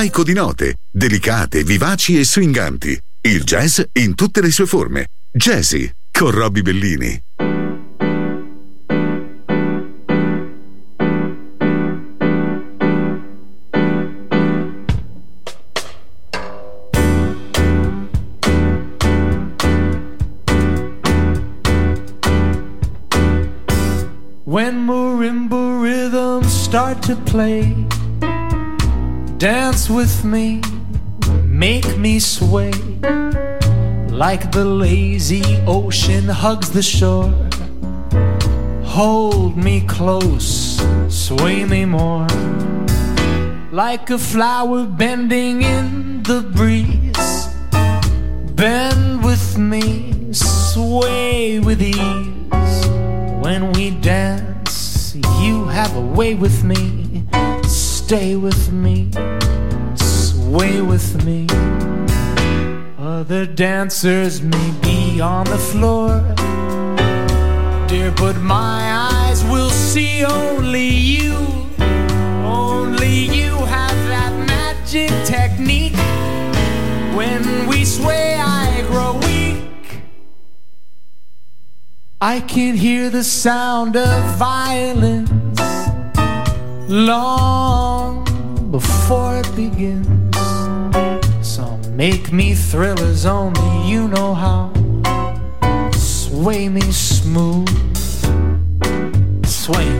Di note, delicate, vivaci e swinganti. Il jazz in tutte le sue forme. Jazzy con Robbie Bellini. When marimba rhythms start to play, dance with me, make me sway like the lazy ocean hugs the shore. Hold me close, sway me more, like a flower bending in the breeze. Bend with me, sway with ease when we dance, you have a way with me. Stay with me, sway with me. Other dancers may be on the floor, dear, but my eyes will see only you. Only you have that magic technique. When we sway, I grow weak. I can hear the sound of violence long before it begins. Make me thrillers only you know how. Sway me smooth, sway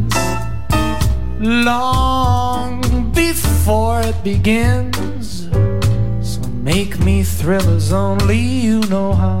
Make me thrill as only you know how.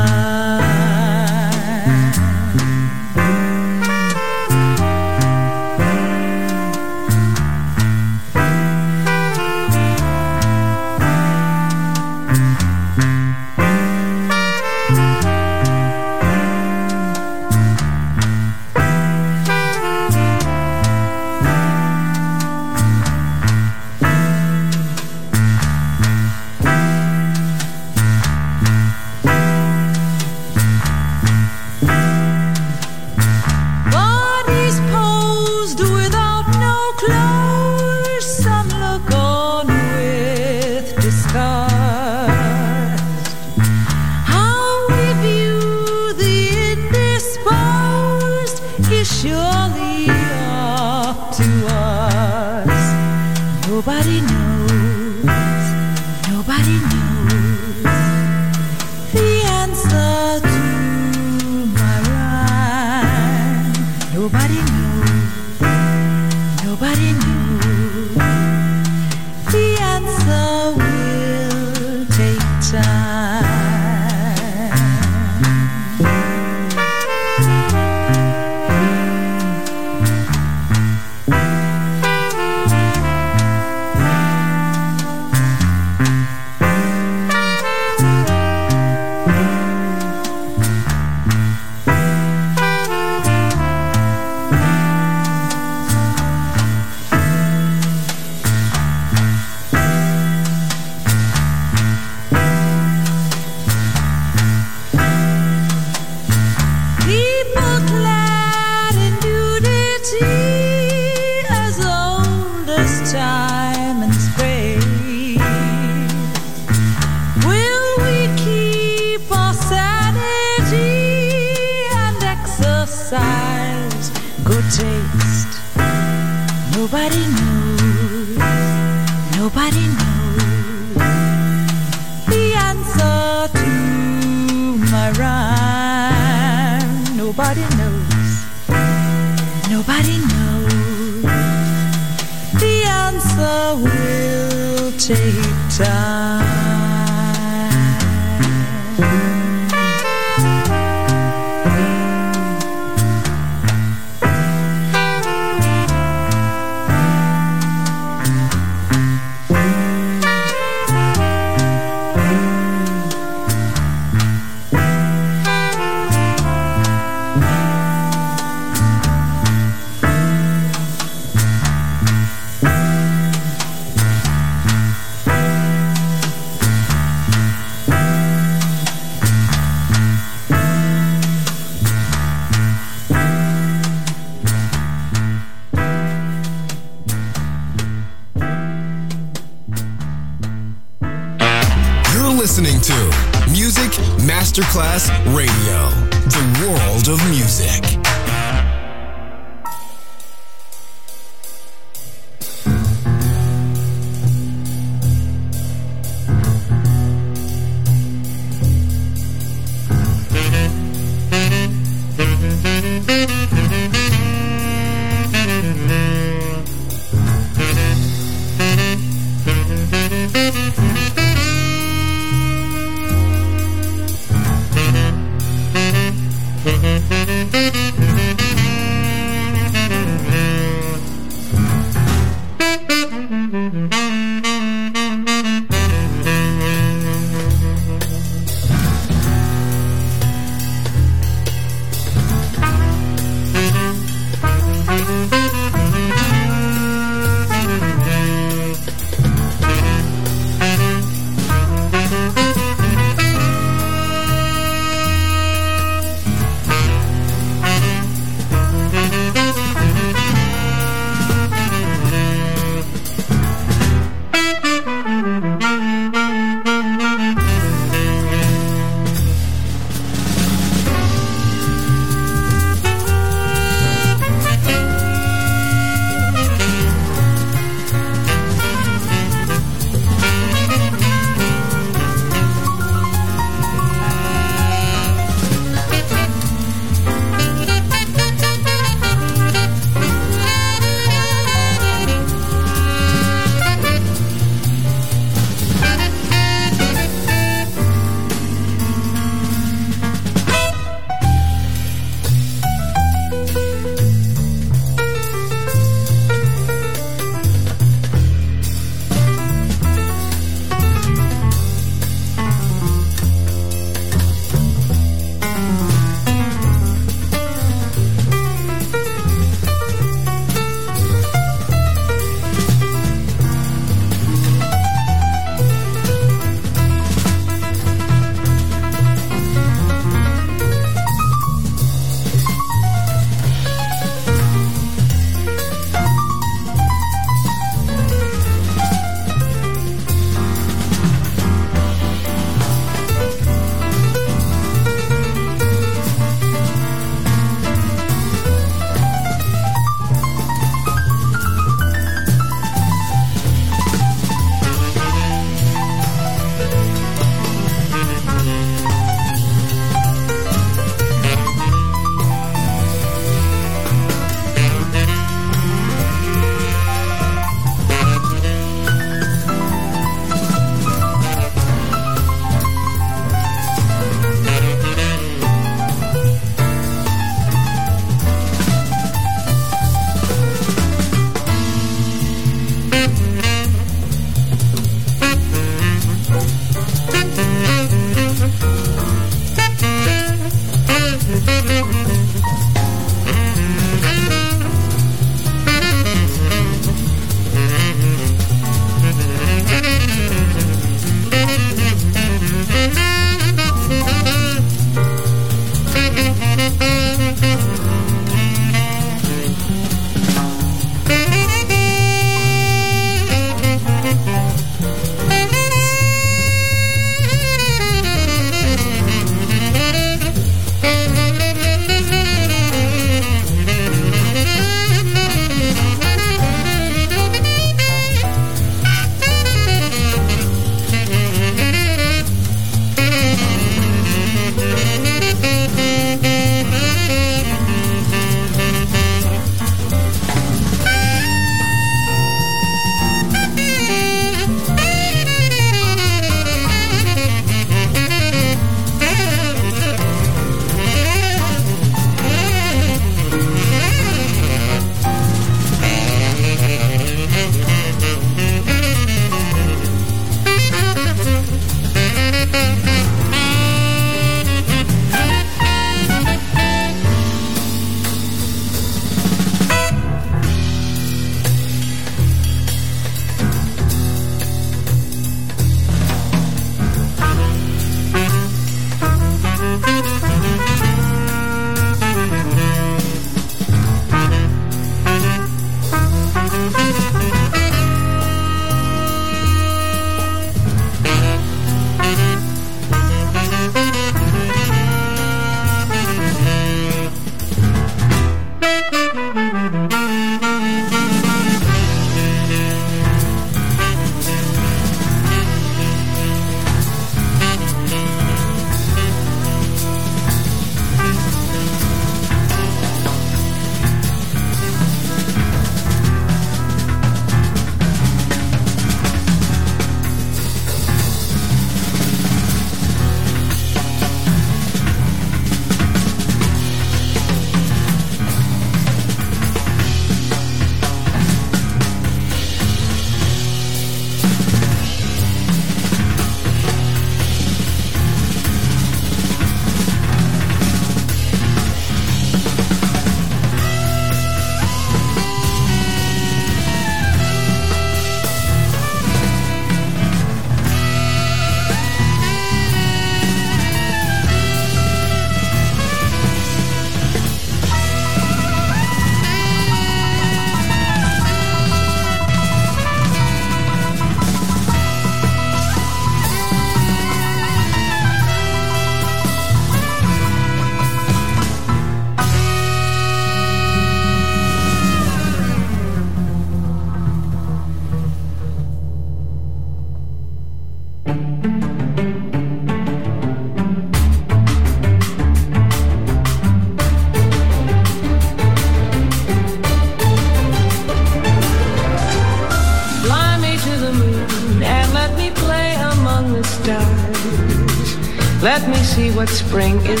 Spring is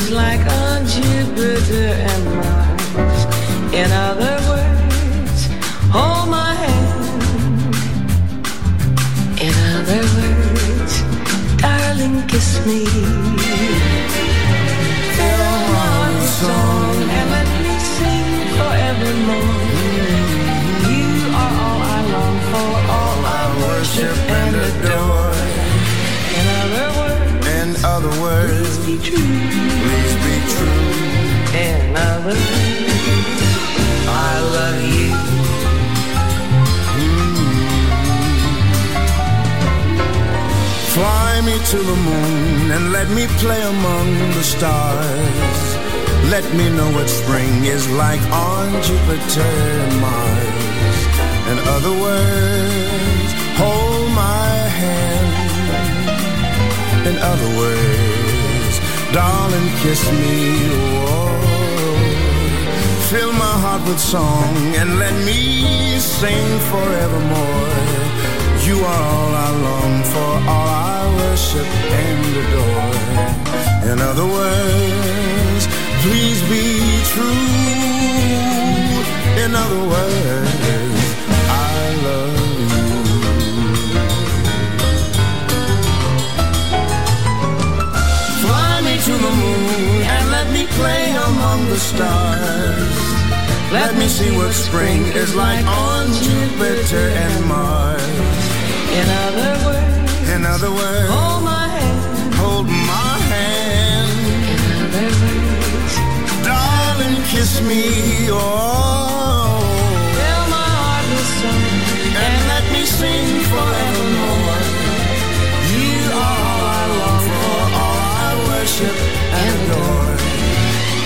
with song and let me sing forevermore. You are all I long for, all I worship and adore. In other words, please be true. In other words, I love you. Fly me to the moon and let me play among the stars. Let me see what spring is like on Jupiter and Mars. In other words, In other words, hold my hand. hold my hand. Words, Darling, kiss me. Oh, fill my heart with song. and let me sing forevermore. You are all I long for, all I worship and adore.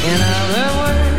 In other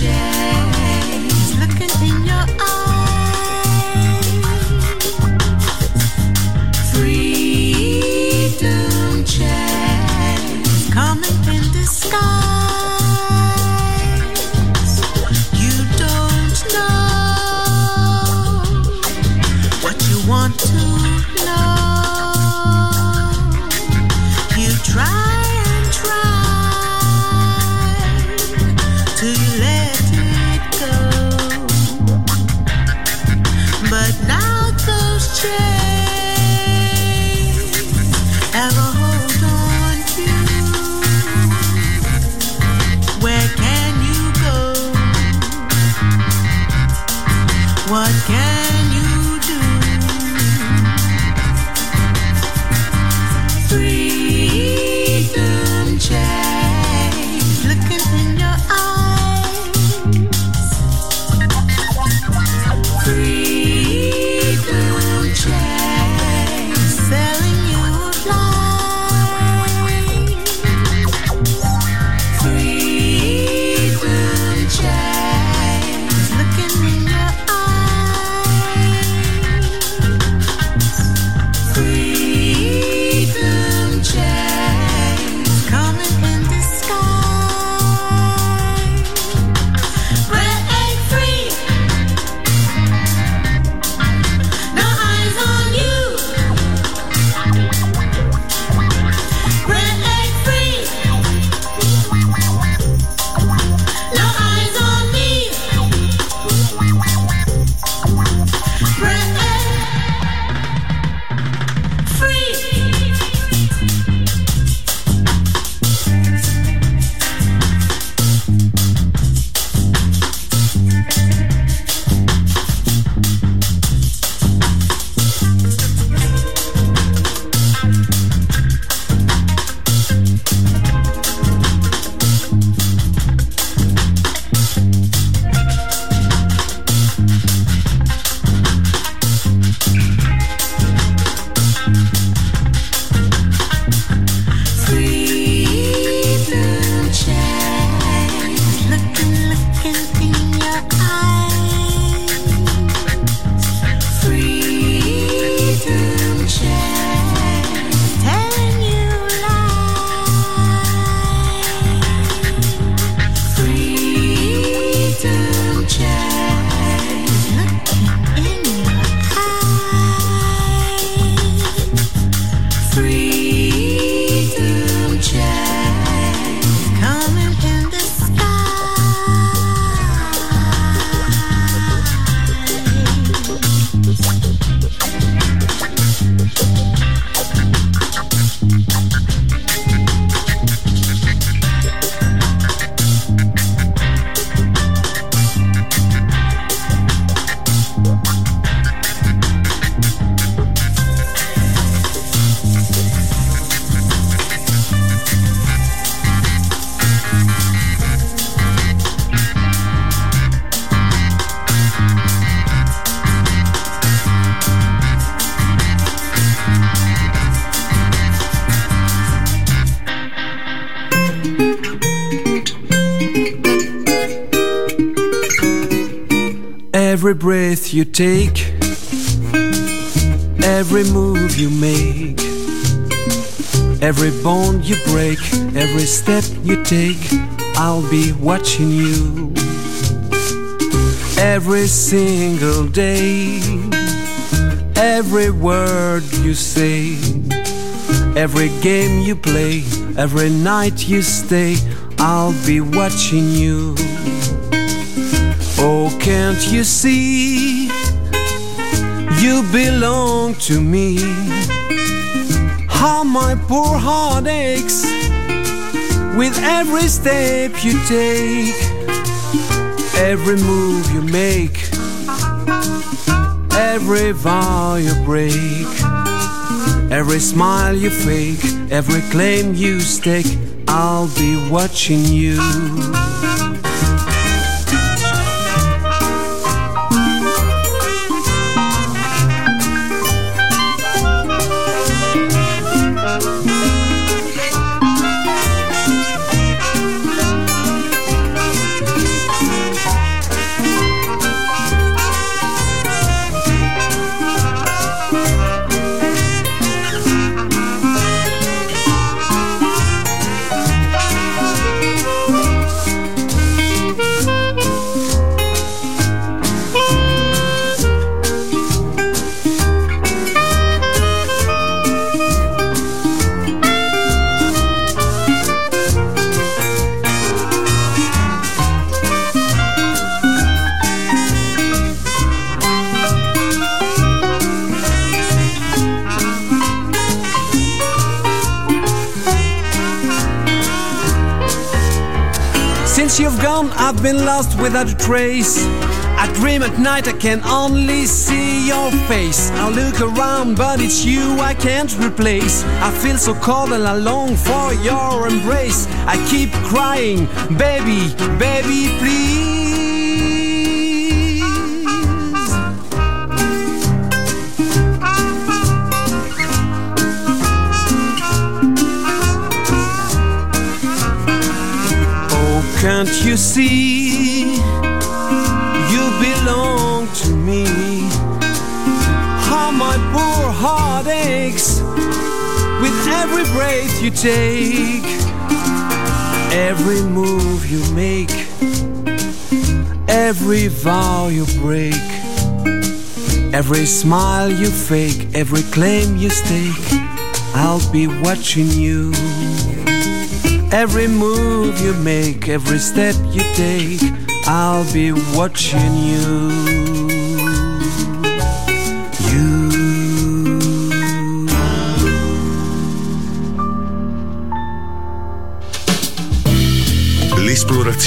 Freedom every breath you take, every move you make, every bone you break, every step you take, I'll be watching you every single day, every word you say, every game you play, every night you stay, I'll be watching you. Oh, can't you see? You belong to me. How my poor heart aches with every step you take, every move you make, every vow you break, every smile you fake, every claim you stake. I'll be watching you. Without a trace. I dream at night, I can only see your face. I look around, but it's you I can't replace. I feel so cold and I long for your embrace. I keep crying, baby, baby, please. Oh, can't you see? With every breath you take, every move you make, every vow you break, every smile you fake, every claim you stake. I'll be watching you. Every move you make, every step you take, I'll be watching you.